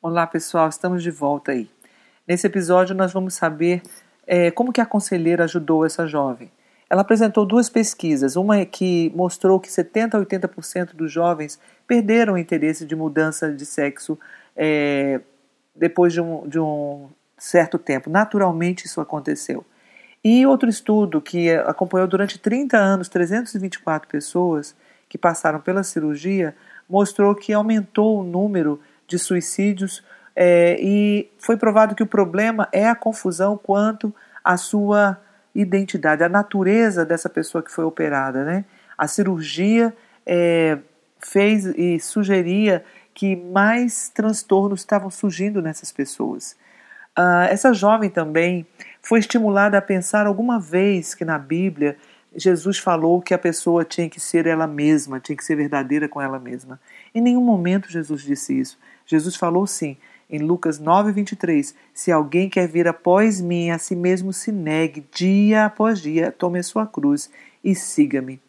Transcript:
Olá pessoal, estamos de volta aí. Nesse episódio nós vamos saber é, como que a conselheira ajudou essa jovem. Ela apresentou duas pesquisas, uma que mostrou que 70 a 80% dos jovens perderam o interesse de mudança de sexo é, depois de um, de um certo tempo. Naturalmente isso aconteceu. E outro estudo que acompanhou durante 30 anos 324 pessoas que passaram pela cirurgia mostrou que aumentou o número de suicídios é, e foi provado que o problema é a confusão quanto à sua identidade, a natureza dessa pessoa que foi operada. Né? A cirurgia é, fez e sugeria que mais transtornos estavam surgindo nessas pessoas. Uh, essa jovem também foi estimulada a pensar alguma vez que na Bíblia Jesus falou que a pessoa tinha que ser ela mesma, tinha que ser verdadeira com ela mesma. Em nenhum momento Jesus disse isso. Jesus falou sim, em Lucas 9, 23, se alguém quer vir após mim, a si mesmo se negue dia após dia, tome a sua cruz e siga-me.